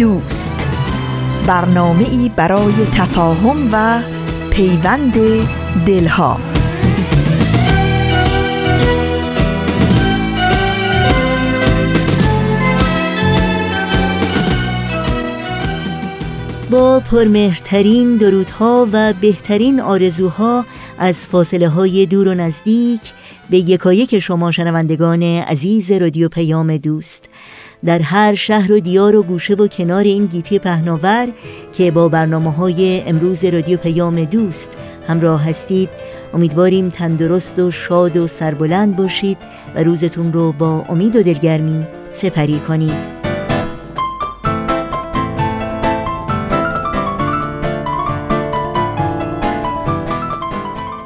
دوست. برنامه ای برای تفاهم و پیوند دلها. با پرمهرترین درودها و بهترین آرزوها از فاصله های دور و نزدیک به یکایک شما شنوندگان عزیز رادیو پیام دوست. در هر شهر و دیار و گوشه و کنار این گیتی پهناور که با برنامه های امروز رادیو پیام دوست همراه هستید. امیدواریم تندرست و شاد و سربلند باشید و روزتون رو با امید و دلگرمی سپری کنید.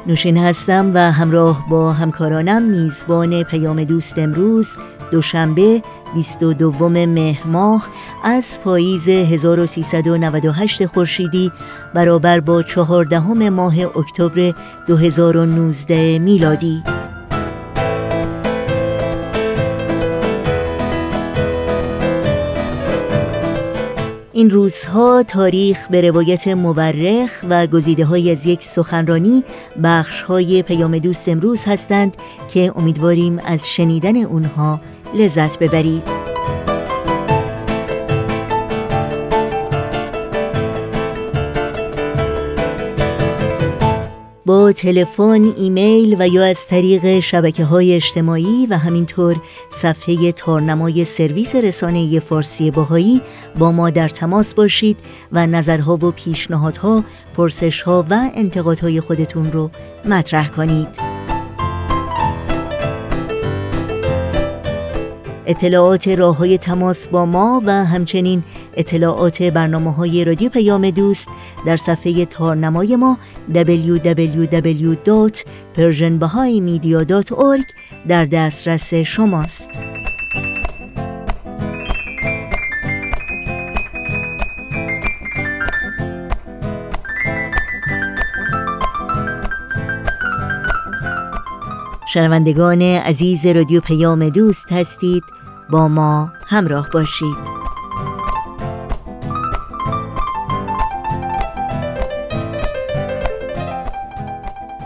نوشین هستم و همراه با همکارانم میزبان پیام دوست امروز دوشنبه 22 مهر ماه از پاییز 1398 خورشیدی برابر با چهاردهم ماه اکتبر 2019 میلادی. این روزها تاریخ به روایت مورخ و گزیده های از یک سخنرانی بخش های پیام دوست امروز هستند که امیدواریم از شنیدن اونها لذت ببرید با تلفن، ایمیل و یا از طریق شبکه های اجتماعی و همینطور صفحه تارنمای سرویس رسانه فارسی باهایی با ما در تماس باشید و نظرها و پیشنهادها، پرسشها و انتقادهای خودتون رو مطرح کنید. اطلاعات راه های تماس با ما و همچنین اطلاعات برنامه های رادیو پیام دوست در صفحه تارنمای ما www.persianbahaimedia.org در دسترس شماست. شنوندگان عزیز رادیو پیام دوست هستید با ما همراه باشید.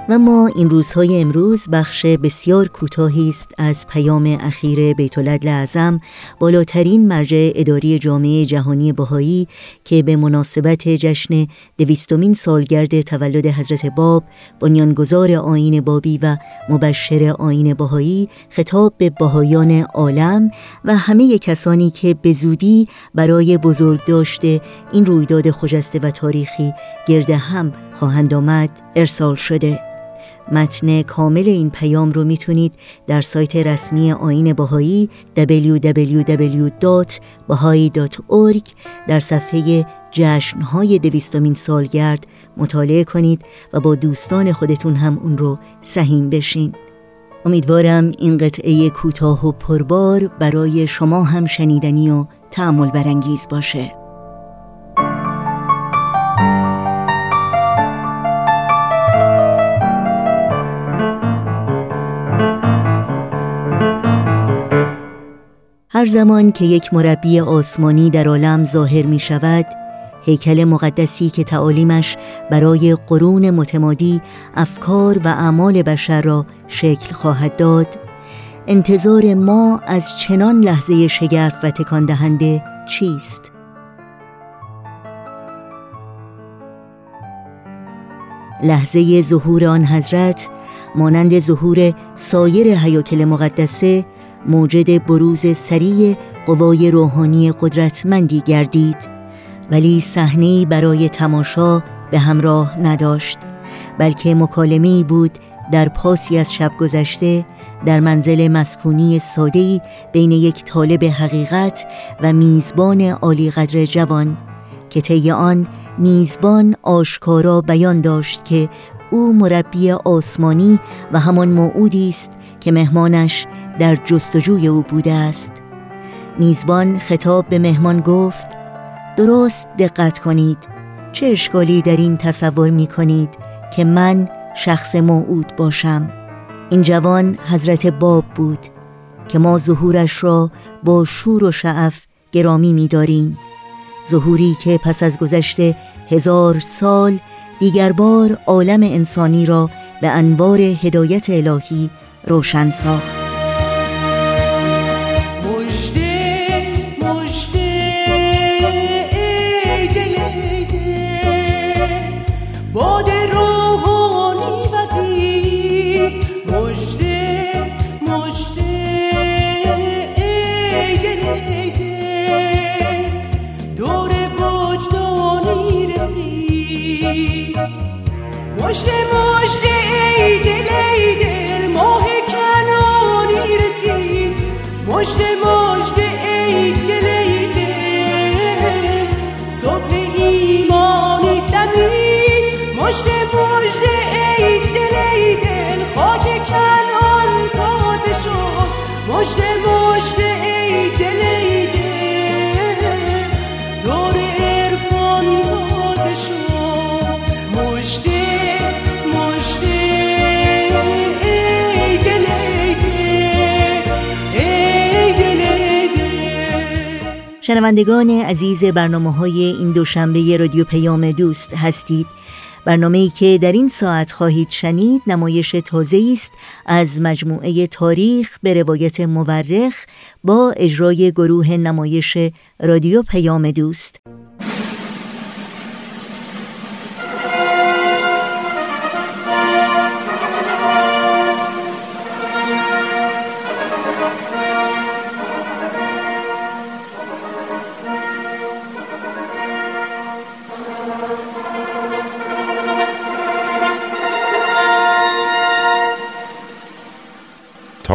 و ما این روزهای امروز بخش بسیار کوتاهی است از پیام اخیر بیت اعظم بالاترین مرجع اداری جامعه جهانی بهایی که به مناسبت جشن دویستمین سالگرد تولد حضرت باب بنیانگذار آین بابی و مبشر آین بهایی خطاب به بهایان عالم و همه کسانی که به زودی برای بزرگ داشته این رویداد خجسته و تاریخی گرد هم خواهند آمد ارسال شده. متن کامل این پیام رو می‌تونید در سایت رسمی آین باهایی www.bahai.org در صفحه جشنهای دویستمین سالگرد مطالعه کنید و با دوستان خودتون هم اون رو سهیم بشین. امیدوارم این قطعه کوتاه و پربار برای شما هم شنیدنی و تعمل برانگیز باشه. هر زمان که یک مربی آسمانی در عالم ظاهر می شود هیکل مقدسی که تعالیمش برای قرون متمادی افکار و اعمال بشر را شکل خواهد داد انتظار ما از چنان لحظه شگرف و تکان دهنده چیست؟ لحظه ظهور آن حضرت مانند ظهور سایر حیاکل مقدسه موجد بروز سریع قوای روحانی قدرتمندی گردید ولی صحنه برای تماشا به همراه نداشت بلکه مکالمه بود در پاسی از شب گذشته در منزل مسکونی سادهی بین یک طالب حقیقت و میزبان عالی قدر جوان که طی آن میزبان آشکارا بیان داشت که او مربی آسمانی و همان موعودی است که مهمانش در جستجوی او بوده است میزبان خطاب به مهمان گفت درست دقت کنید چه اشکالی در این تصور می کنید که من شخص موعود باشم؟ این جوان حضرت باب بود که ما ظهورش را با شور و شعف گرامی می داریم ظهوری که پس از گذشته هزار سال دیگر بار عالم انسانی را به انوار هدایت الهی روشن ساخت. شنوندگان عزیز برنامه های این دوشنبه رادیو پیام دوست هستید. برنامه ای که در این ساعت خواهید شنید نمایش تازه است از مجموعه تاریخ به روایت مورخ با اجرای گروه نمایش رادیو پیام دوست.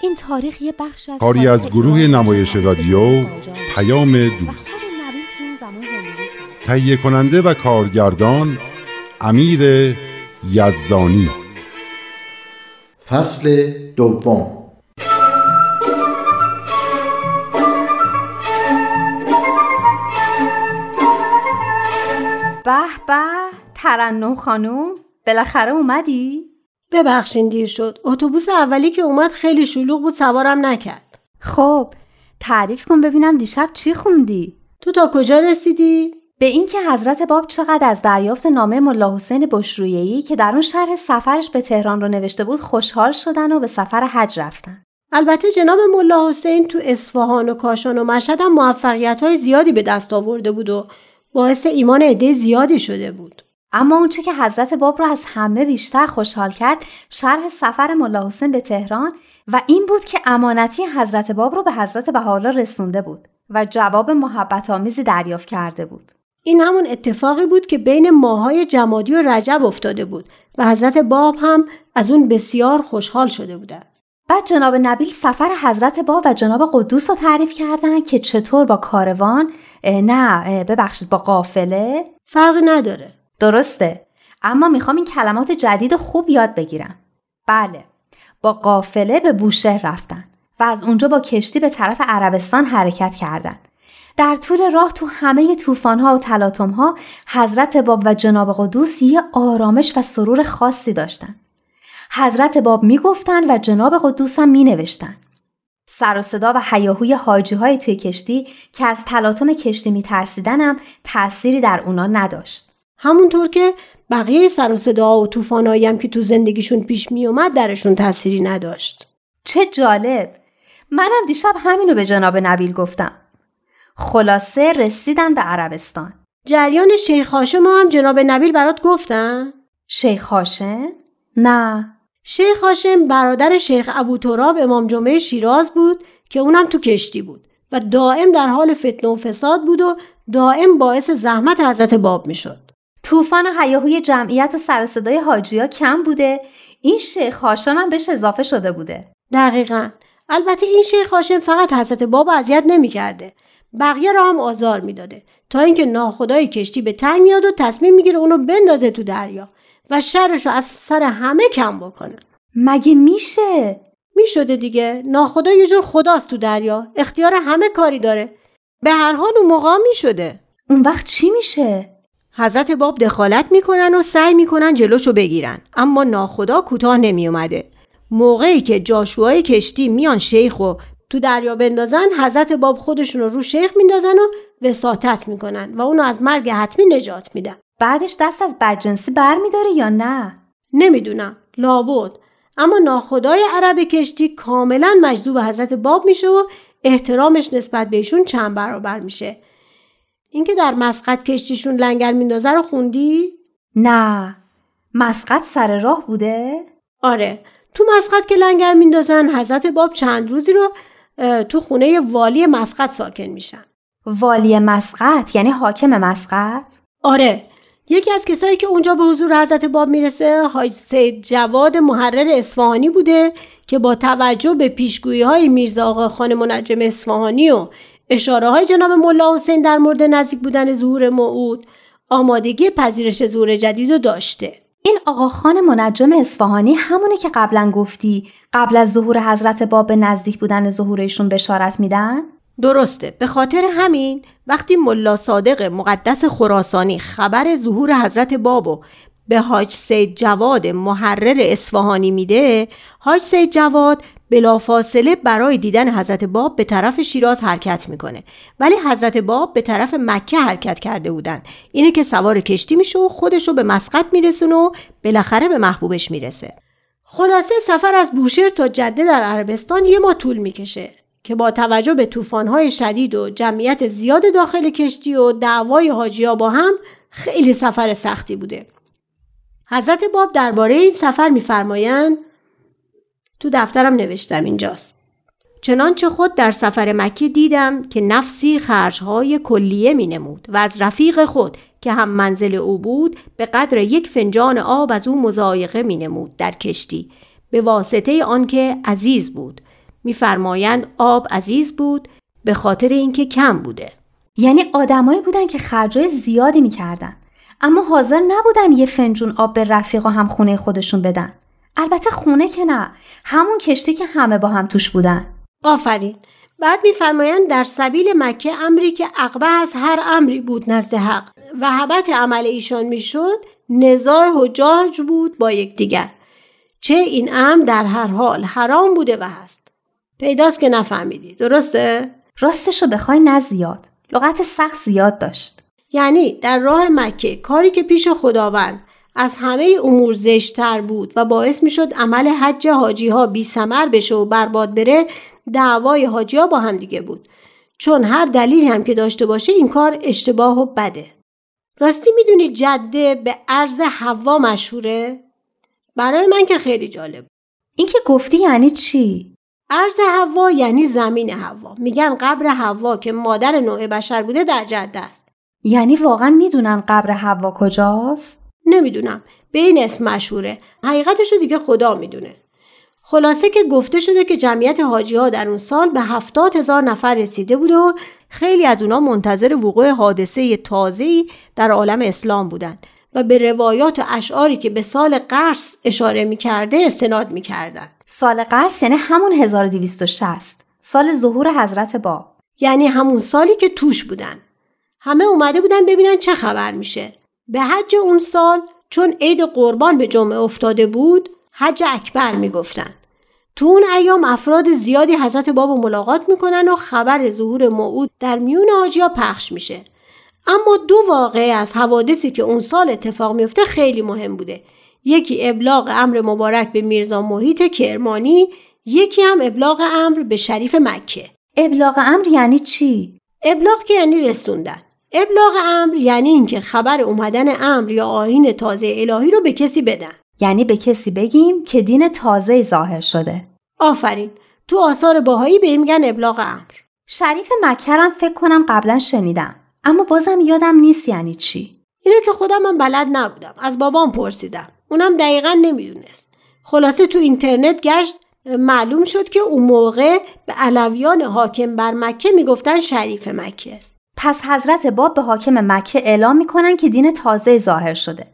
این تاریخ یه بخش از کاری از گروه نمایش رادیو پیام دوست. تهیه کننده و کارگردان امیر یزدانی. فصل دوم. به به ترنم خانوم بالاخره اومدی؟ ببخشین دیر شد. اتوبوس اولی که اومد خیلی شلوغ بود سوارم نکرد. خب تعریف کن ببینم دیشب چی خوندی؟ تو تا کجا رسیدی؟ به اینکه حضرت باب چقدر از دریافت نامه ملا حسین بشرویهی که در اون شهر سفرش به تهران رو نوشته بود خوشحال شدن و به سفر حج رفتن. البته جناب ملا حسین تو اصفهان و کاشان و مشهد هم موفقیت های زیادی به دست آورده بود و باعث ایمان عده زیادی شده بود. اما اونچه که حضرت باب رو از همه بیشتر خوشحال کرد شرح سفر ملا حسین به تهران و این بود که امانتی حضرت باب رو به حضرت بهاءالله رسونده بود و جواب محبت آمیزی دریافت کرده بود. این همون اتفاقی بود که بین ماهای جمادی و رجب افتاده بود و حضرت باب هم از اون بسیار خوشحال شده بودند. بعد جناب نبیل سفر حضرت باب و جناب قدوس رو تعریف کردن که چطور با کاروان نه ببخشید با قافله فرقی نداره درسته اما می‌خوام این کلمات جدید خوب یاد بگیرم بله با قافله به بوشهر رفتن و از اونجا با کشتی به طرف عربستان حرکت کردند. در طول راه تو همه ها و ها حضرت باب و جناب قدوس یه آرامش و سرور خاصی داشتن. حضرت باب می‌گفتن و جناب قدوس هم می نوشتن. سر و صدا و حیاهوی حاجی های توی کشتی که از تلاطم کشتی می ترسیدنم تأثیری در اونا نداشت. همونطور که بقیه سر و صدا و طوفانایی هم که تو زندگیشون پیش می اومد درشون تأثیری نداشت چه جالب منم دیشب همینو به جناب نبیل گفتم خلاصه رسیدن به عربستان جریان شیخ هاشم هم جناب نبیل برات گفتن؟ شیخ هاشم؟ نه شیخ هاشم برادر شیخ ابو تراب امام جمعه شیراز بود که اونم تو کشتی بود و دائم در حال فتنه و فساد بود و دائم باعث زحمت حضرت باب می‌شد. طوفان و هیاهوی جمعیت و سر صدای حاجیا کم بوده. این شیخ هاشم هم بهش اضافه شده بوده. دقیقا. البته این شیخ هاشم فقط حضرت باب اذیت نمی‌کرده. بقیه را هم آزار می‌داده. تا اینکه ناخدای کشتی به تنگ میاد و تصمیم می‌گیره اونو بندازه تو دریا و شرش رو از سر همه کم بکنه. مگه میشه؟ می‌شده دیگه. ناخدا یه جور خداست تو دریا. اختیار همه کاری داره. به هر حال اون موقع می‌شده. اون وقت چی میشه؟ حضرت باب دخالت می‌کنن و سعی می‌کنن جلوشو بگیرن. اما ناخدا کوتاه نمیومده موقعی که جاشوهای کشتی میان شیخ و تو دریا بندازن حضرت باب خودشون رو رو شیخ میندازن و وساطت می‌کنن و اونو از مرگ حتمی نجات میدن. بعدش دست از بدجنسی بر میداره یا نه؟ نمی‌دونم. لابد. اما ناخدای عرب کشتی کاملا مجذوب حضرت باب میشه و احترامش نسبت بهشون چند برابر میشه. اینکه در مسقط کشتیشون لنگر میندازه رو خوندی؟ نه مسقط سر راه بوده؟ آره تو مسقط که لنگر میندازن حضرت باب چند روزی رو تو خونه والی مسقط ساکن میشن والی مسقط یعنی حاکم مسقط؟ آره یکی از کسایی که اونجا به حضور حضرت باب می‌رسه حاج سید جواد محرر اصفهانی بوده که با توجه به پیشگویی های میرزا آقا خان منجم اصفهانی و اشاره های جناب ملا حسین در مورد نزدیک بودن ظهور موعود آمادگی پذیرش ظهور جدید رو داشته این آقا خان منجم اصفهانی همونه که قبلا گفتی قبل از ظهور حضرت باب به نزدیک بودن ظهورشون بشارت میدن؟ درسته به خاطر همین وقتی ملا صادق مقدس خراسانی خبر ظهور حضرت بابو به حاج سید جواد محرر اصفهانی میده حاج سید جواد بلافاصله برای دیدن حضرت باب به طرف شیراز حرکت می‌کنه. ولی حضرت باب به طرف مکه حرکت کرده بودن. اینه که سوار کشتی میشه و خودش رو به مسقط میرسونه و بالاخره به محبوبش می‌رسه. خلاصه سفر از بوشهر تا جده در عربستان یه ماه طول می‌کشه که با توجه به طوفان‌های شدید و جمعیت زیاد داخل کشتی و دعوای حاجیا با هم خیلی سفر سختی بوده. حضرت باب درباره این سفر میفرمایند تو دفترم نوشتم اینجاست. چنانچه خود در سفر مکه دیدم که نفسی خرجهای کلیه می نمود و از رفیق خود که هم منزل او بود به قدر یک فنجان آب از او مزایقه می نمود در کشتی. به واسطه آنکه عزیز بود. میفرمایند آب عزیز بود به خاطر اینکه کم بوده. یعنی آدمایی بودن که خرجای زیادی می‌کردن. اما حاضر نبودن یه فنجون آب به رفیق و هم خونه خودشون بدن. البته خونه که نه همون کشتی که همه با هم توش بودن. آفرین. بعد میفرمایند در سبیل مکه امری که عقبه از هر امری بود نزد حق. و حبت عمل ایشان می‌شد نزاع حجاج بود با یکدیگر. چه این امر در هر حال حرام بوده و هست. پیداست که نفهمیدی. درسته؟ راستشو بخوای نه زیاد. لغت سخت زیاد داشت. یعنی در راه مکه کاری که پیش خداوند از همه امور زشتر بود و باعث می‌شد عمل حج حاجی ها بی سمر بشه و برباد بره دعوای حاجی ها با هم دیگه بود. چون هر دلیلی هم که داشته باشه این کار اشتباه و بده. راستی می‌دونی جده به عرض هوا مشهوره؟ برای من که خیلی جالب. این که گفتی یعنی چی؟ عرض هوا یعنی زمین هوا میگن قبر هوا که مادر نوع بشر بوده در جده است. یعنی واقعا می‌دونن قبر هوا کجاست؟ نمی‌دونم. به این اسم مشهوره. حقیقتش رو دیگه خدا می‌دونه. خلاصه که گفته شده که جمعیت حاجی ها در اون سال به هفتاد هزار نفر رسیده بود و خیلی از اونا منتظر وقوع حادثه تازه‌ای در عالم اسلام بودند و به روایات و اشعاری که به سال قرص اشاره می‌کرده استناد می‌کردند. سال قرص یعنی همون 1260 سال ظهور حضرت با. یعنی همون سالی که توش بودن. همه اومده بودن ببینن چه خبر میشه. به حج اون سال چون عید قربان به جمعه افتاده بود حج اکبر می‌گفتن. تو اون ایام افراد زیادی حضرت باب ملاقات می‌کنن و خبر ظهور موعود در میون حاجیا پخش میشه. اما دو واقعه از حوادثی که اون سال اتفاق میفته خیلی مهم بوده. یکی ابلاغ امر مبارک به میرزا محیط کرمانی یکی هم ابلاغ امر به شریف مکه. ابلاغ امر یعنی چی؟ ابلاغ که یعنی رسوندن. ابلاغ امر یعنی اینکه خبر اومدن امر یا آین تازه الهی رو به کسی بدن. یعنی به کسی بگیم که دین تازه ظاهر شده. آفرین. تو آثار باهایی به میگن ابلاغ امر. شریف مکرم فکر کنم قبلا شنیدم. اما بازم یادم نیست یعنی چی. اینو که خودم من بلد نبودم. از بابام پرسیدم. اونم دقیقا نمی‌دونست. خلاصه تو اینترنت گشت معلوم شد که اون موقع به علویان حاکم بر مکه می‌گفتن شریف مکه. پس حضرت باب به حاکم مکه اعلام می‌کنن که دین تازه ظاهر شده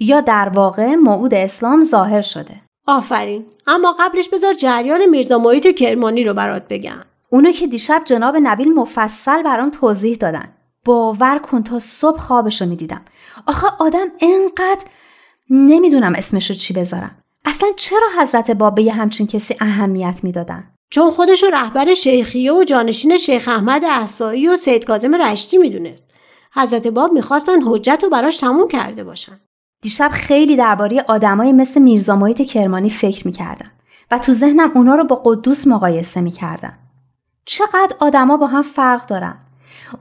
یا در واقع موعود اسلام ظاهر شده. آفرین. اما قبلش بذار جریان میرزا محیط کرمانی رو برات بگم. اونو که دیشب جناب نبیل مفصل برام توضیح دادن. باور کن تا صبح خوابشو می‌دیدم. آخه آدم انقدر نمی‌دونم اسمشو چی بذارم. اصلا چرا حضرت باب به یه همچین کسی اهمیت می‌دادن؟ چون خودشو رهبر شیخیه و جانشین شیخ احمد احسایی و سید کاظم رشتی می‌دونست. حضرت باب می‌خواستن حجت رو براش تموم کرده باشن. دیشب خیلی درباره آدمایی مثل میرزا محیط کرمانی فکر می‌کردم و تو ذهنم اونا رو با قدوس مقایسه می‌کردم چقدر آدما با هم فرق دارن.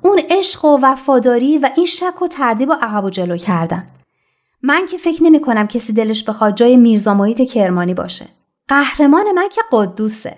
اون عشق و وفاداری و این شک و تردید و عقب و جلو کردن. من که فکر نمی کنم کسی دلش بخواد جای میرزا محیط کرمانی باشه. قهرمان من که قدوسه.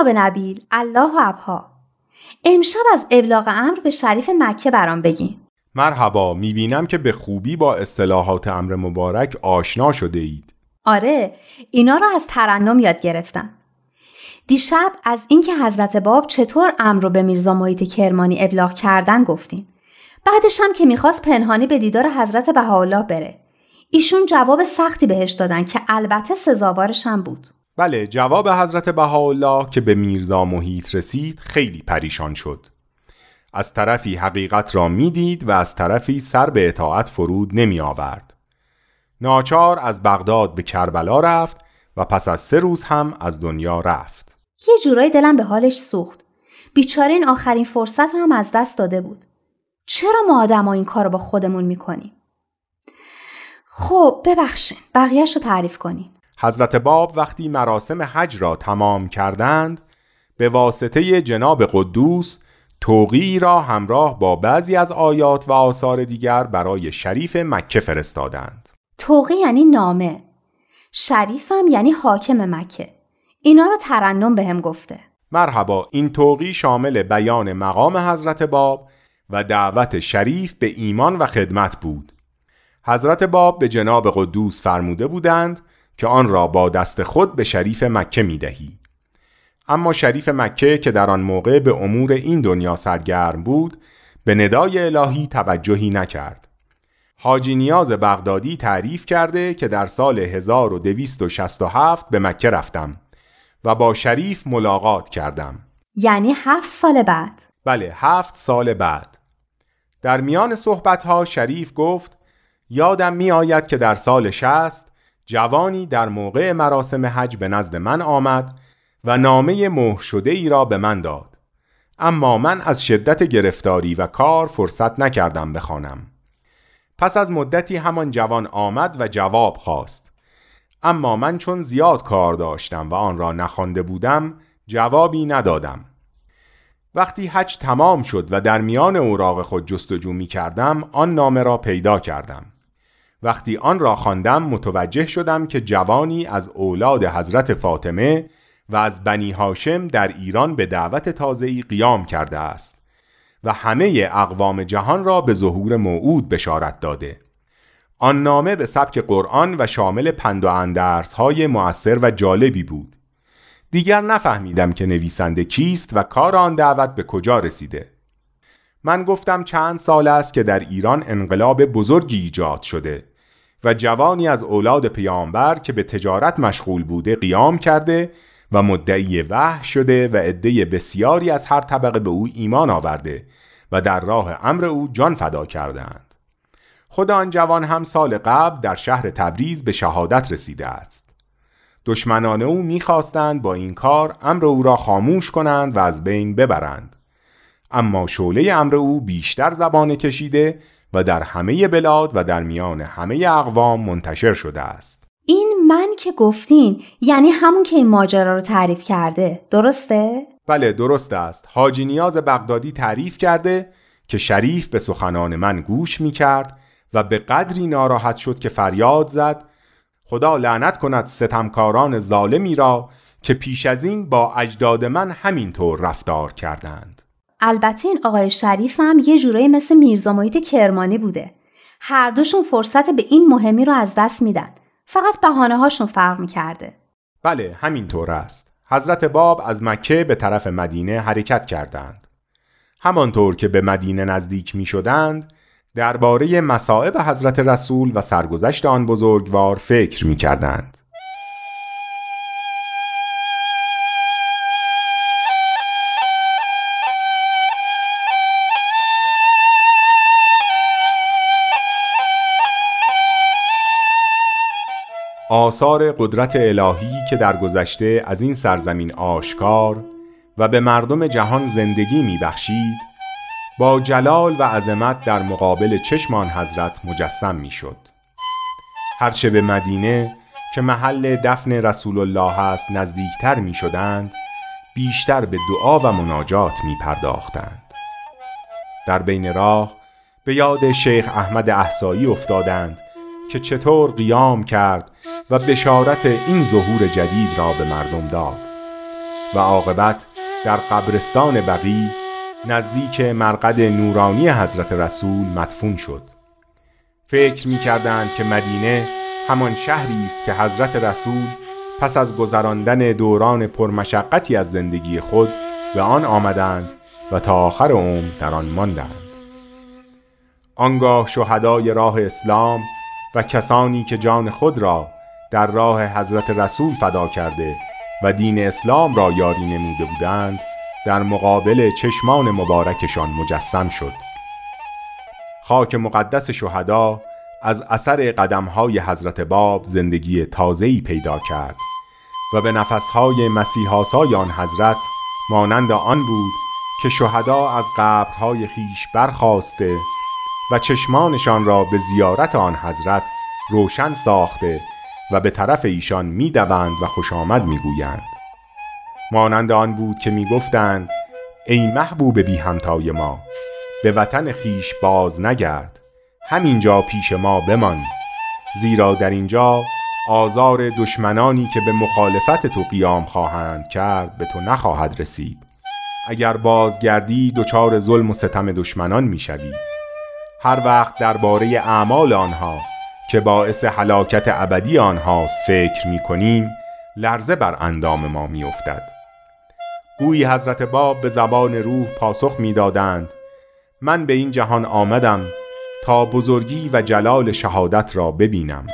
جناب نبیل؟ الله و ابها. امشب از ابلاغ امر به شریف مکه برام بگین. مرحبا می‌بینم که به خوبی با اصطلاحات امر مبارک آشنا شده اید. آره اینا رو از ترنم یاد گرفتم. دیشب از اینکه حضرت باب چطور امر رو به میرزا محیط کرمانی ابلاغ کردن گفتیم. بعدش هم که می‌خواست پنهانی به دیدار حضرت بهاءالله بره. ایشون جواب سختی بهش دادن که البته سزاوارش هم بود. بله جواب حضرت بهاءالله که به میرزا محیط رسید خیلی پریشان شد. از طرفی حقیقت را می‌دید و از طرفی سر به اطاعت فرود نمی آورد ناچار از بغداد به کربلا رفت و پس از سه روز هم از دنیا رفت. یه جورایی دلم به حالش سوخت. بیچاره این آخرین فرصت هم از دست داده بود. چرا ما آدم این کار با خودمون می‌کنیم؟ خب ببخشین بقیهش رو تعریف کنیم حضرت باب وقتی مراسم حج را تمام کردند به واسطه جناب قدوس توقی را همراه با بعضی از آیات و آثار دیگر برای شریف مکه فرستادند. توقی یعنی نامه. شریفم یعنی حاکم مکه. اینا رو ترنم بهم هم گفته. مرحبا این توقی شامل بیان مقام حضرت باب و دعوت شریف به ایمان و خدمت بود. حضرت باب به جناب قدوس فرموده بودند که آن را با دست خود به شریف مکه می دهی. اما شریف مکه که در آن موقع به امور این دنیا سرگرم بود به ندای الهی توجهی نکرد. حاجی نیاز بغدادی تعریف کرده که در سال 1267 به مکه رفتم و با شریف ملاقات کردم. یعنی هفت سال بعد؟ بله هفت سال بعد. در میان صحبتها شریف گفت یادم می آید که در سال شست جوانی در موقع مراسم حج به نزد من آمد و نامه مه شده ای را به من داد. اما من از شدت گرفتاری و کار فرصت نکردم بخوانم. پس از مدتی همان جوان آمد و جواب خواست. اما من چون زیاد کار داشتم و آن را نخوانده بودم جوابی ندادم. وقتی حج تمام شد و در میان اوراق خود جستجو می کردم آن نامه را پیدا کردم. وقتی آن را خواندم متوجه شدم که جوانی از اولاد حضرت فاطمه و از بنی هاشم در ایران به دعوت تازه‌ای قیام کرده است و همه اقوام جهان را به ظهور موعود بشارت داده. آن نامه به سبک قرآن و شامل پند و اندرس های مؤثر و جالبی بود. دیگر نفهمیدم که نویسنده کیست و کار آن دعوت به کجا رسیده. من گفتم چند سال است که در ایران انقلاب بزرگی ایجاد شده. و جوانی از اولاد پیامبر که به تجارت مشغول بوده قیام کرده و مدعی وح شده و عده بسیاری از هر طبقه به او ایمان آورده و در راه امر او جان فدا کردند خود آن جوان هم سال قبل در شهر تبریز به شهادت رسیده است. دشمنان او می‌خواستند با این کار امر او را خاموش کنند و از بین ببرند. اما شعله امر او بیشتر زبانه کشیده و در همه بلاد و در میان همه اقوام منتشر شده است. این من که گفتین یعنی همون که این ماجرا رو تعریف کرده درسته؟ بله درست است. حاجی نیاز بغدادی تعریف کرده که شریف به سخنان من گوش می کرد و به قدری ناراحت شد که فریاد زد خدا لعنت کند ستمکاران ظالمی را که پیش از این با اجداد من همینطور رفتار کردند. البته این آقای شریف هم یه جورایی مثل میرزا محیط کرمانی بوده. هر دوشون فرصت به این مهمی رو از دست میدن. فقط بهانه هاشون فرق می‌کرده. بله همینطور است. حضرت باب از مکه به طرف مدینه حرکت کردند. همانطور که به مدینه نزدیک می شدند درباره مصائب حضرت رسول و سرگذشت آن بزرگوار فکر می کردند. آثار قدرت الهی که در گذشته از این سرزمین آشکار و به مردم جهان زندگی می بخشید با جلال و عظمت در مقابل چشمان حضرت مجسم می شد هرچه به مدینه که محل دفن رسول الله است نزدیکتر می شدند بیشتر به دعا و مناجات می پرداختند در بین راه به یاد شیخ احمد احسایی افتادند که چطور قیام کرد و بشارت این ظهور جدید را به مردم داد. و عاقبت در قبرستان بقی نزدیک مرقد نورانی حضرت رسول مدفون شد. فکر می کردند که مدینه همان شهری است که حضرت رسول پس از گذراندن دوران پرمشقتی از زندگی خود به آن آمدند و تا آخر عمر در آن ماندند. آنگاه شهدای راه اسلام و کسانی که جان خود را در راه حضرت رسول فدا کرده و دین اسلام را یاری نموده بودند در مقابل چشمان مبارکشان مجسم شد. خاک مقدس شهدا از اثر قدمهای حضرت باب زندگی تازه‌ای پیدا کرد و به نفسهای مسیحاسای آن حضرت مانند آن بود که شهدا از قبرهای خیش برخواسته و چشمانشان را به زیارت آن حضرت روشن ساخته و به طرف ایشان می‌دوند و خوش آمد می‌گویند. مانند آن بود که می‌گفتند ای محبوب بی همتای ما به وطن خیش باز نگرد همینجا پیش ما بمان. زیرا در اینجا آزار دشمنانی که به مخالفت تو قیام خواهند کرد به تو نخواهد رسید. اگر بازگردی دچار ظلم و ستم دشمنان می‌شوی. هر وقت درباره اعمال آنها که باعث حلاکت ابدی آنهاست فکر می کنیم لرزه بر اندام ما می افتد. گویی حضرت باب به زبان روح پاسخ می‌دادند من به این جهان آمدم تا بزرگی و جلال شهادت را ببینم.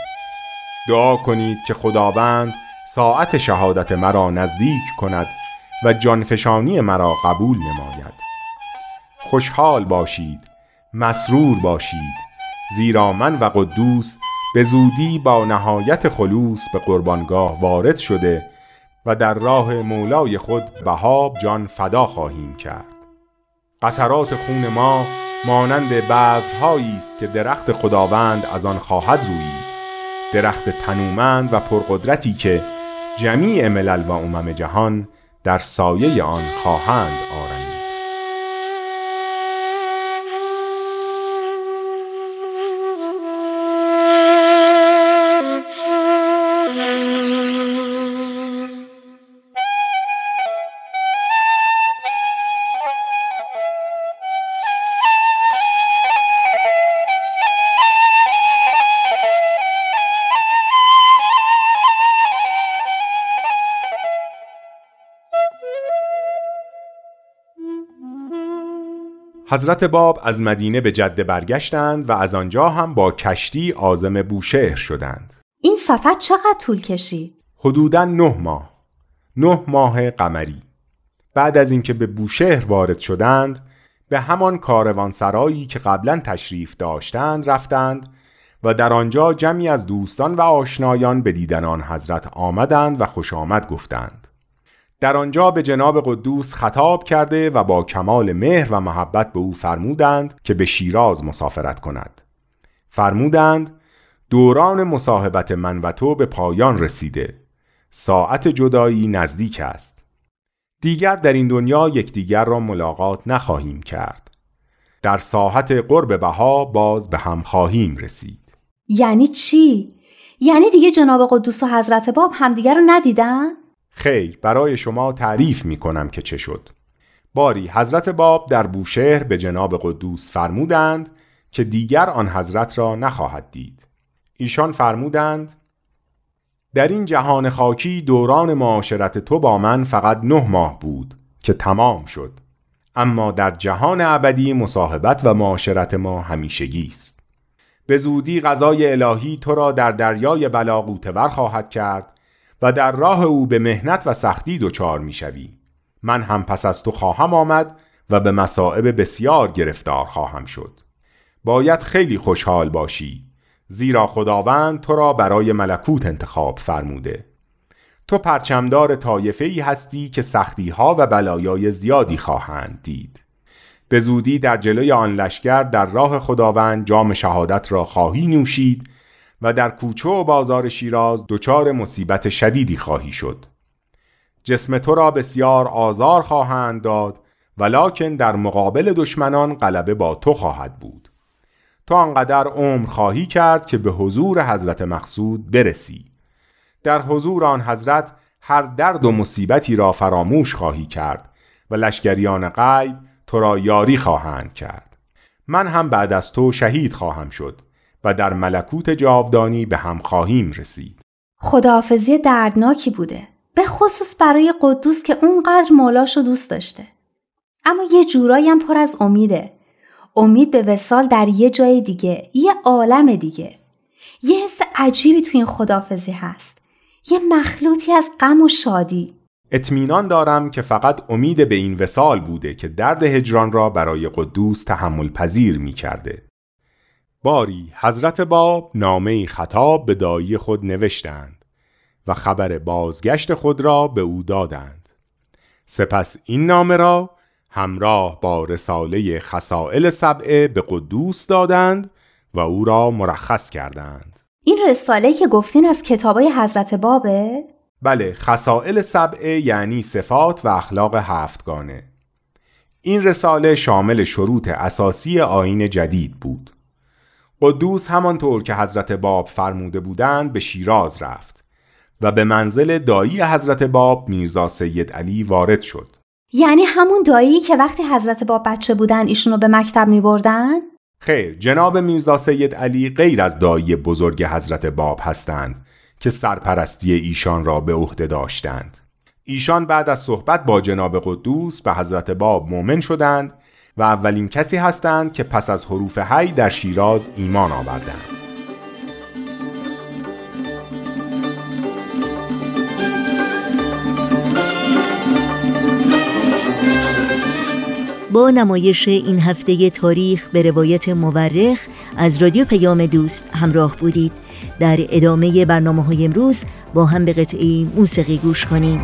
دعا کنید که خداوند ساعت شهادت مرا نزدیک کند و جانفشانی مرا قبول نماید. خوشحال باشید. مسرور باشید. زیرا من و قدوس به زودی با نهایت خلوص به قربانگاه وارد شده و در راه مولای خود بهاب جان فدا خواهیم کرد. قطرات خون ما مانند بذرهایی است که درخت خداوند از آن خواهد رویید درخت تنومند و پرقدرتی که جمیع ملل و امم جهان در سایه آن خواهند آرمید. حضرت باب از مدینه به جده برگشتند و از آنجا هم با کشتی آزم بوشهر شدند. این سفر چقدر طول کشید؟ حدوداً نه ماه. نه ماه قمری. بعد از اینکه به بوشهر وارد شدند، به همان کاروانسرایی که قبلا تشریف داشتند رفتند و در آنجا جمعی از دوستان و آشنایان به دیدن آن حضرت آمدند و خوش آمد گفتند. در آنجا به جناب قدوس خطاب کرده و با کمال مهر و محبت به او فرمودند که به شیراز مسافرت کند. فرمودند دوران مصاحبت من و تو به پایان رسیده. ساعت جدایی نزدیک است. دیگر در این دنیا یکدیگر را ملاقات نخواهیم کرد. در ساحت قرب بها باز به هم خواهیم رسید. یعنی چی؟ یعنی دیگه جناب قدوس و حضرت باب همدیگر رو ندیدن؟ خیر برای شما تعریف می کنم که چه شد. باری حضرت باب در بوشهر به جناب قدوس فرمودند که دیگر آن حضرت را نخواهد دید. ایشان فرمودند در این جهان خاکی دوران معاشرت تو با من فقط نه ماه بود که تمام شد. اما در جهان ابدی مصاحبت و معاشرت ما همیشگی است. به زودی غذای الهی تو را در دریای بلاغوت ور خواهد کرد و در راه او به مهنت و سختی دچار می‌شوی. من هم پس از تو خواهم آمد و به مصائب بسیار گرفتار خواهم شد. باید خیلی خوشحال باشی زیرا خداوند تو را برای ملکوت انتخاب فرموده. تو پرچمدار طایفه ای هستی که سختی ها و بلایای زیادی خواهند دید. به زودی در جلوی آن لشکر در راه خداوند جام شهادت را خواهی نوشید و در کوچه و بازار شیراز دچار مصیبت شدیدی خواهی شد. جسم تو را بسیار آزار خواهند داد ولکن در مقابل دشمنان غلبه با تو خواهد بود. تو آنقدر عمر خواهی کرد که به حضور حضرت مقصود برسی. در حضور آن حضرت هر درد و مصیبتی را فراموش خواهی کرد و لشکریان غیب تو را یاری خواهند کرد. من هم بعد از تو شهید خواهم شد. و در ملکوت جاودانی به هم خواهیم رسید. خداحافظی دردناکی بوده به خصوص برای قدوس که اونقدر مولاش رو دوست داشته. اما یه جورایی هم پر از امیده. امید به وسال در یه جای دیگه یه عالم دیگه. یه حس عجیبی تو این خداحافظی هست. یه مخلوطی از غم و شادی. اطمینان دارم که فقط امید به این وسال بوده که درد هجران را برای قدوس تحمل پذیر می کرده. باری حضرت باب نامه خطاب به دایی خود نوشتند و خبر بازگشت خود را به او دادند. سپس این نامه را همراه با رساله خسائل سبعه به قدوس دادند و او را مرخص کردند. این رساله که گفتین از کتابای حضرت بابه؟ بله خسائل سبعه یعنی صفات و اخلاق هفتگانه. این رساله شامل شروط اساسی آین جدید بود. قدوس همانطور که حضرت باب فرموده بودند به شیراز رفت و به منزل دایی حضرت باب میرزا سید علی وارد شد یعنی همون دایی که وقتی حضرت باب بچه بودن ایشونو به مکتب می بردن؟ خیر جناب میرزا سید علی غیر از دایی بزرگ حضرت باب هستند که سرپرستی ایشان را به عهده داشتند ایشان بعد از صحبت با جناب قدوس به حضرت باب مؤمن شدند و اولین کسی هستند که پس از حروف هی در شیراز ایمان آوردند. با نمایش این هفته تاریخ به روایت مورخ از رادیو پیام دوست همراه بودید در ادامه برنامه های امروز با هم به قطعی موسیقی گوش کنیم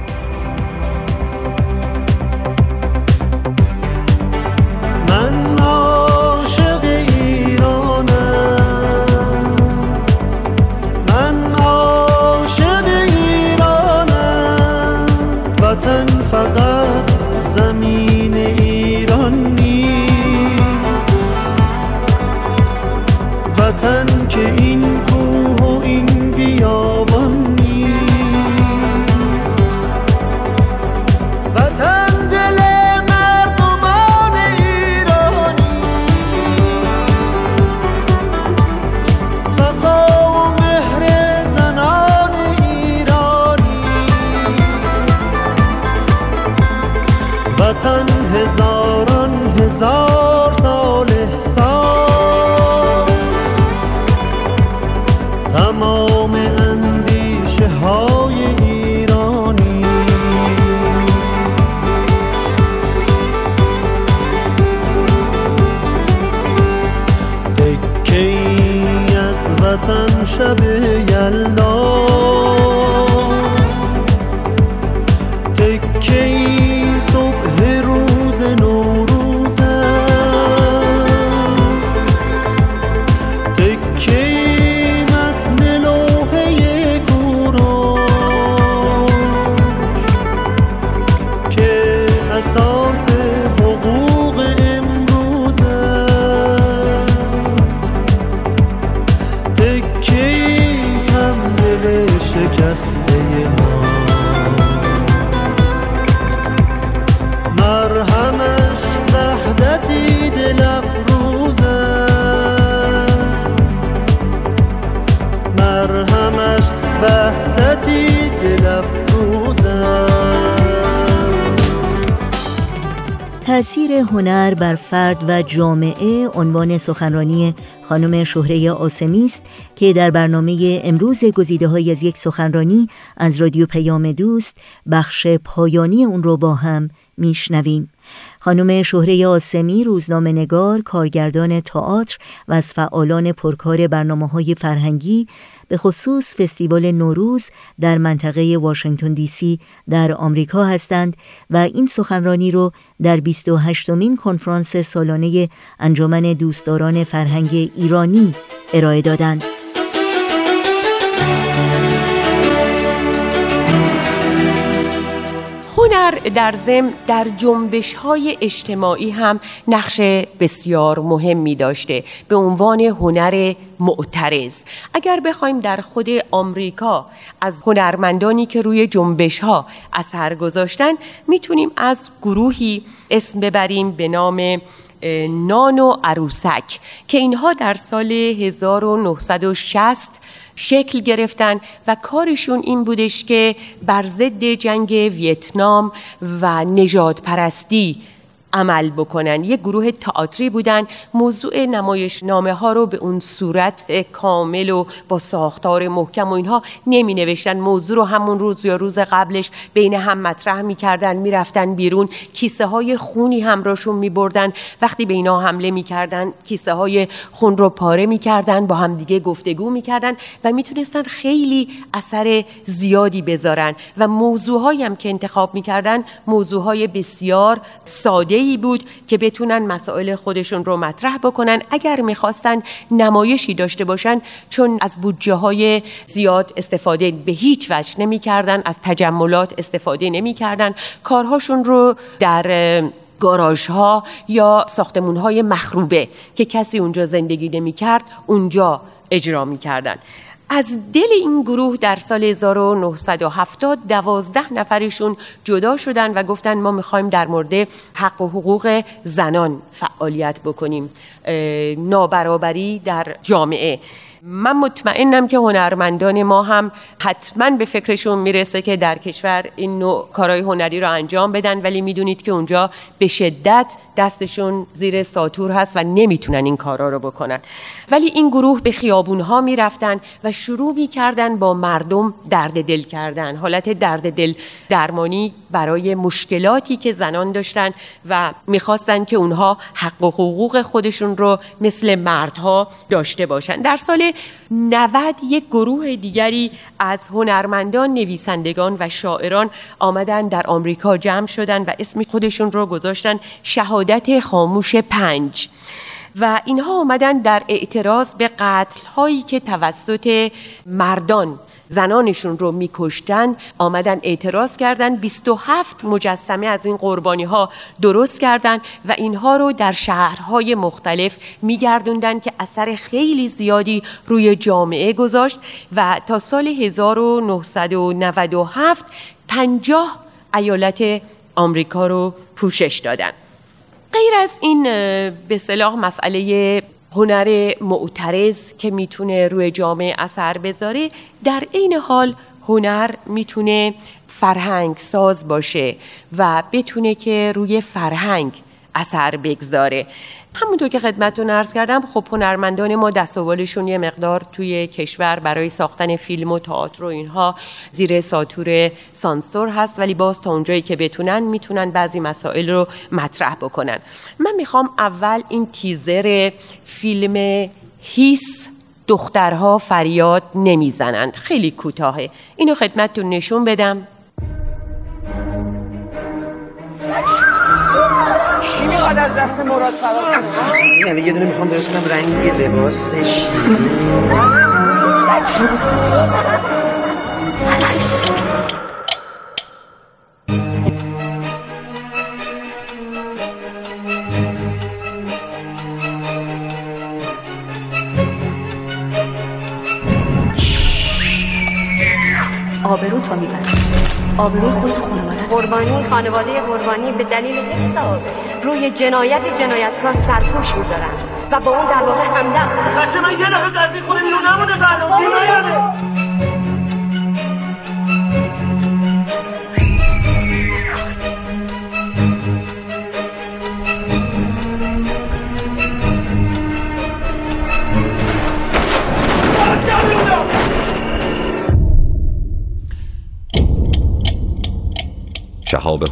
هنر بر فرد و جامعه عنوان سخنرانی خانم شهره آسمی است که در برنامه امروز گزیده های از یک سخنرانی از رادیو پیام دوست بخش پایانی اون رو با هم میشنویم. خانم شهره آسمی روزنامه نگار، کارگردان تئاتر و از فعالان پرکار برنامه های فرهنگی به خصوص فستیوال نوروز در منطقه واشنگتن دی سی در آمریکا هستند و این سخنرانی رو در 28 مین کنفرانس سالانه انجمن دوستداران فرهنگ ایرانی ارائه دادند. هنر در ضمن در جنبش های اجتماعی هم نقش بسیار مهمی داشته به عنوان هنر معترض. اگر بخوایم در خود آمریکا از هنرمندانی که روی جنبش ها اثر گذاشتن می‌تونیم از گروهی اسم ببریم به نام نان و عروسک که اینها در سال 1960 شکل گرفتن و کارشون این بودش که بر ضد جنگ ویتنام و نجات پرستی عمل بکنن. یک گروه تئاتری بودن. موضوع نمایش نامه ها رو به اون صورت کامل و با ساختار محکم و اینها نمی نوشتن موضوع رو همون روز یا روز قبلش بین هم مطرح می کردن می رفتن بیرون. کیسه های خونی همراهشون می بردن وقتی به اینا حمله می کردن کیسه های خون رو پاره می کردن با همدیگه گفتگو می کردن و می تونستن خیلی اثر زیادی بذارن. و موضوع هم که انتخاب می کردن موضوع های بسیار ساده ای بود که بتونن مسائل خودشون رو مطرح بکنن اگر می‌خواستن نمایشی داشته باشن چون از بودجه های زیاد استفاده به هیچ وجه نمی‌کردن از تجملات استفاده نمی‌کردن کارهاشون رو در گاراژ ها یا ساختمون های مخروبه که کسی اونجا زندگی نمی کرد اونجا اجرا می کردن. از دل این گروه در سال 1970 دوازده نفرشون جدا شدن و گفتن ما می‌خوایم در مورد حق و حقوق زنان فعالیت بکنیم نابرابری در جامعه. من مطمئنم که هنرمندان ما هم حتما به فکرشون می‌رسه که در کشور این نوع کارهای هنری رو انجام بدن ولی می‌دونید که اونجا به شدت دستشون زیر ساتور هست و نمی‌تونن این کارا رو بکنن. ولی این گروه به خیابون ها می‌رفتن و شروع می‌کردن با مردم درد دل کردن. حالت درد دل درمانی برای مشکلاتی که زنان داشتن و می‌خواستن که اونها حق و حقوق خودشون رو مثل مردها داشته باشن. در سال 90 یک گروه دیگری از هنرمندان نویسندگان و شاعران آمدن در آمریکا جمع شدن و اسم خودشون رو گذاشتن شهادت خاموش پنج. و اینها آمدن در اعتراض به قتل هایی که توسط مردان زنانشون رو میکشتن آمدن اعتراض کردن 27 مجسمه از این قربانی ها درست کردن و اینها رو در شهرهای مختلف میگردوندن که اثر خیلی زیادی روی جامعه گذاشت و تا سال 1997 پنجاه ایالت آمریکا رو پوشش دادن. غیر از این به صلاح مسئله هنر معترض که می‌تونه روی جامعه اثر بذاره در عین حال هنر می‌تونه فرهنگ ساز باشه و بتونه که روی فرهنگ اثر بگذاره. همونطور که خدمتتون عرض کردم خب هنرمندان ما دستاوالشون یه مقدار توی کشور برای ساختن فیلم و تئاتر و اینها زیر ساتور سانسور هست ولی باز تا اونجایی که بتونن می‌تونن بعضی مسائل رو مطرح بکنن. من می‌خوام اول این تیزر فیلم هیس دخترها فریاد نمی‌زنند. خیلی کوتاهه. اینو خدمتتون نشون بدم. چی می‌خواد از دست مراد فرار یعنی یه دونه می‌خوام درست کنم رنگ لباسش. آبرو تو می‌بری آبروی خود خانواده قربانی خانواده قربانی به دلیل حفظ روی جنایت جنایتکار سرپوش می‌ذارن و با اون در واقع همدست. بچه من یه دقیقه از این خونه بیرون نمونده تا الان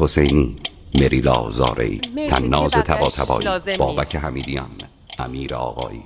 حسینی مریلا زاری مرسی تناز دیگه تبا بقیش تبایی لازم بابک. حمیدیان امیر آقایی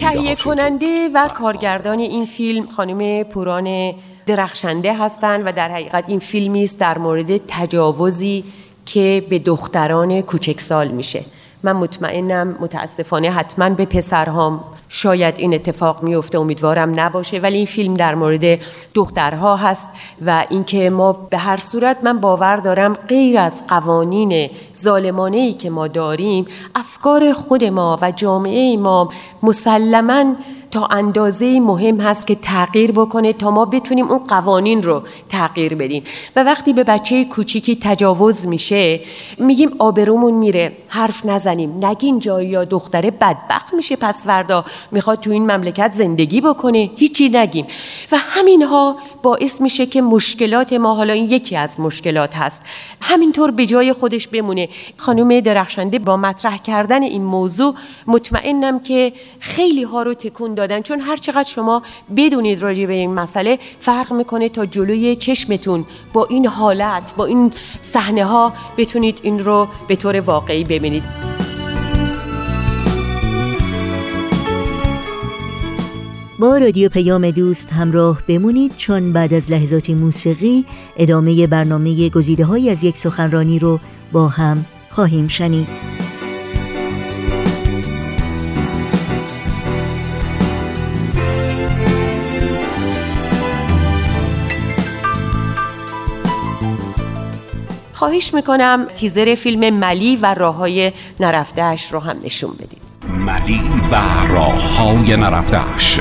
تهیه کننده و کارگردان این فیلم خانم پوران درخشنده هستند و در حقیقت این فیلمی است در مورد تجاوزی که به دختران کوچکسال میشه. من مطمئنم متاسفانه حتما به پسرهام شاید این اتفاق میفته امیدوارم نباشه ولی این فیلم در مورد دخترها هست و اینکه ما به هر صورت من باور دارم غیر از قوانین ظالمانه ای که ما داریم افکار خود ما و جامعه ما مسلما تا اندازه مهم هست که تغییر بکنه تا ما بتونیم اون قوانین رو تغییر بدیم. و وقتی به بچه کوچیکی تجاوز میشه میگیم آبرومون میره حرف نزنیم نگین جایی یا دختره بدبخت میشه پس فردا می‌خواد تو این مملکت زندگی بکنه. هیچی نگیم. و همینها باعث میشه که مشکلات ما حالا این یکی از مشکلات هست همینطور به جای خودش بمونه. خانم درخشنده با مطرح کردن این موضوع مطمئنم که خیلی ها رو تکون دادن. چون هر چقدر شما بدونید راجع به این مسئله فرق می‌کنه تا جلوی چشمتون. با این حالت با این صحنه ها بتونید این رو به طور واقعی ببینید. با رادیو پیام دوست همراه بمونید چون بعد از لحظات موسیقی ادامه برنامه گزیده های از یک سخنرانی رو با هم خواهیم شنید. خواهش می‌کنم تیزر فیلم ملی و راههای نرفتهش رو هم نشون بدید. ملی و راه های نرفتهش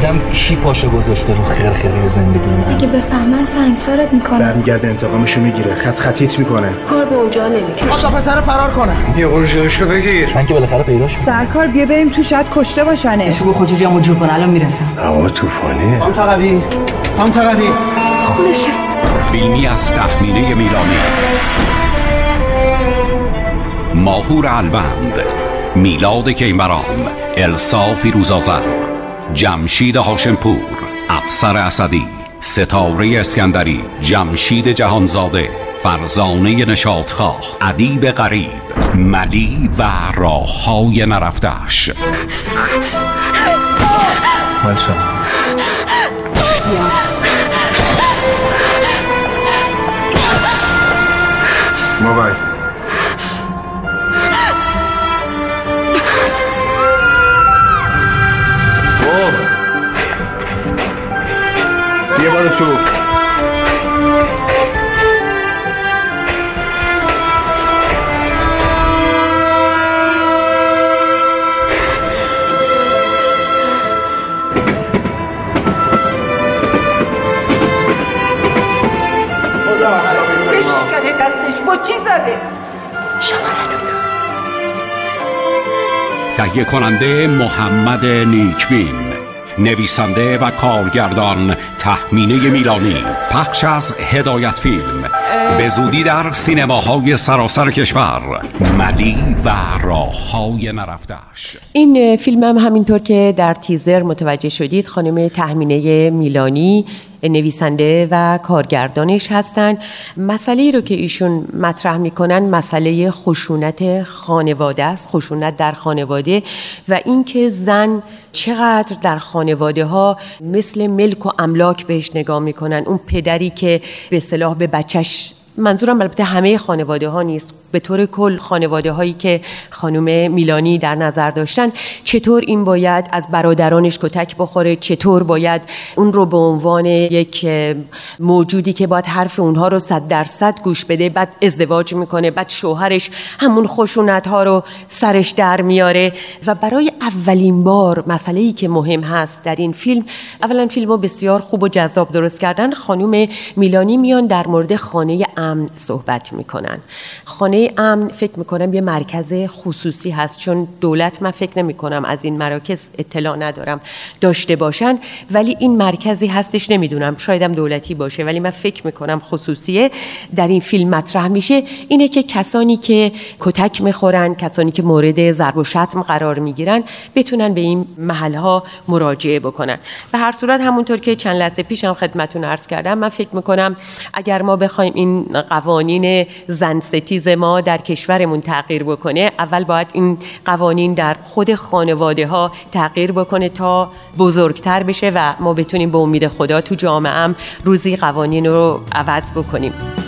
بودم کی پاشو گذاشته رو خرخره زندگی من؟ اگه بفهمن سنگسارت می‌کنن. برمیگرده انتقامشو می‌گیره خط خطیت می‌کنه. کار به اونجا نمی‌کشه. تا پسر فرار کنه. یه اورژیشو بگیر. من که بالاخره پیداش سرکار بیا بریم تو شاید کشته باشنه تو خوش جمع جور کن الان می‌رسم. هوا طوفانیه. خانم تقوی خانم تقوی خودشه. فیلمی از تخمینه میلانی. ماهور الوند. میلاد کیمران. السا فیروزازر جمشید هاشمپور افسر اسدی ستاره اسکندری جمشید جهانزاده فرزانه نشاطخواه ادیب غریب ملی و راه های نرفتهش مال شما موبایل بار تو. بشکنه دستش با چی زده؟ تهیه کننده محمد نیکبین. نویسنده و کارگردان تحمینه میلانی پخش از هدایت فیلم. به زودی در سینماهای سراسر کشور ملی و راه های نرفتهش این فیلم هم همینطور که در تیزر متوجه شدید خانم تحمینه میلانی نویسنده و کارگردانش هستند. مسئله رو که ایشون مطرح می‌کنن مسئله خشونت خانواده است خشونت در خانواده و اینکه زن چقدر در خانواده ها مثل ملک و املاک بهش نگاه می‌کنن. اون پدری که به صلاح به بچهش منظورم البته همه خانواده ها نیست. به طور کل خانواده هایی که خانم میلانی در نظر داشتن چطور این باید از برادرانش کتک بخوره؟ چطور باید اون رو به عنوان یک موجودی که باید حرف اونها رو صد درصد گوش بده بعد ازدواج می‌کنه بعد شوهرش همون خشونت ها رو سرش در میاره؟ و برای اولین بار مسئله ای که مهم هست در این فیلم اولا فیلم رو بسیار خوب و جذاب درست کردن خانم میلانی میان در مورد خانه امن صحبت می‌کنن. خانه امن فکر می‌کنم یه مرکز خصوصی هست چون دولت من فکر نمی کنم از این مراکز اطلاع ندارم داشته باشن ولی این مرکزی هستش نمی‌دونم شایدم دولتی باشه ولی من فکر می‌کنم خصوصیه در این فیلم مطرح میشه. اینه که کسانی که کتک می‌خورن کسانی که مورد ضرب و شتم قرار می‌گیرن بتونن به این محل ها مراجعه بکنن. به هر صورت همونطور که چند لحظه پیشم خدمتون عرض کردم من فکر می‌کنم اگر ما بخوایم این قوانین زن ستیز ما در کشورمون تغییر بکنه اول باید این قوانین در خود خانواده ها تغییر بکنه تا بزرگتر بشه و ما بتونیم به امید خدا تو جامعه هم روزی قوانین رو عوض بکنیم.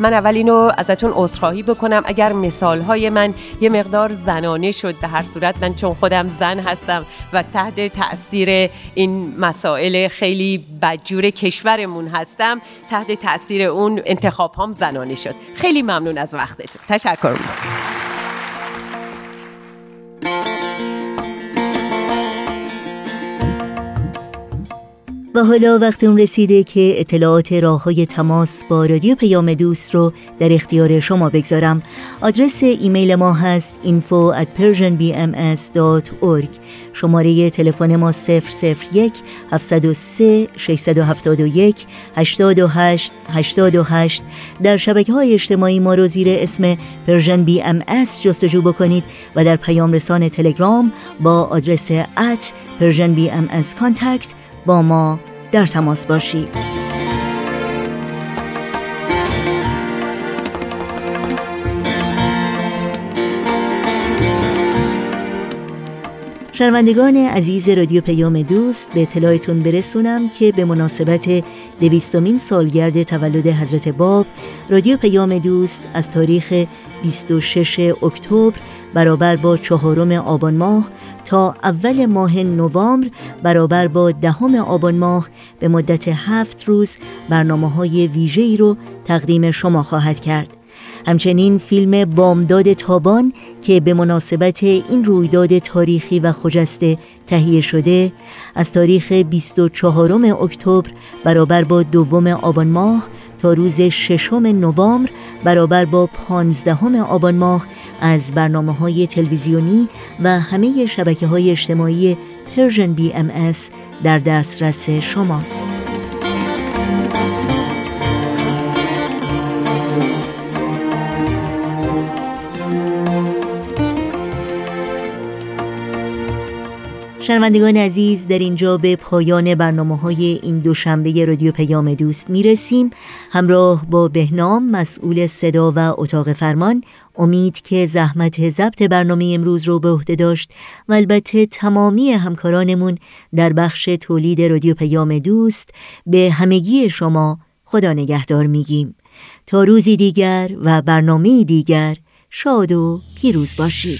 من اول اینو ازتون عذرخواهی بکنم. اگر مثال های من یه مقدار زنانه شد به هر صورت من چون خودم زن هستم و تحت تاثیر این مسائل خیلی بدجور کشورمون هستم تحت تاثیر اون انتخاب هم زنانه شد. خیلی ممنون از وقتتون. تشکر می‌کنم. حالا وقت اون رسیده که اطلاعات راه های تماس با رادیو پیام دوست رو در اختیار شما بگذارم. آدرس ایمیل ما هست info at persianbms.org شماره تلفن ما 001 703 671 828 828 در شبکه های اجتماعی ما رو زیر اسم Persian BMS جستجو بکنید و در پیام رسان تلگرام با آدرس BMS contact با ما در تماس باشید. شنوندگان عزیز رادیو پیام دوست به اطلاعتون برسونم که به مناسبت دویستمین سالگرد تولد حضرت باب رادیو پیام دوست از تاریخ 26 اکتبر برابر با چهارم آبان ماه تا اول ماه نوامبر برابر با دهم آبان ماه به مدت هفت روز برنامه های ویژه‌ای رو تقدیم شما خواهد کرد. همچنین فیلم بامداد تابان که به مناسبت این رویداد تاریخی و خجسته تهیه شده از تاریخ 24 اکتبر برابر با دوم آبان ماه تا روز ششم نوامبر برابر با پانزدهم آبان ماه از برنامه های تلویزیونی و همه شبکه های اجتماعی Persian BMS در دسترس شماست. شنوندگان عزیز در اینجا به پایان برنامه های این دوشنبه رادیو پیام دوست می رسیم همراه با بهنام مسئول صدا و اتاق فرمان امید که زحمت ضبط برنامه امروز رو به عهده داشت و البته تمامی همکارانمون در بخش تولید رادیو پیام دوست به همگی شما خدا نگهدار میگیم. تا روزی دیگر و برنامه دیگر شاد و پیروز باشید.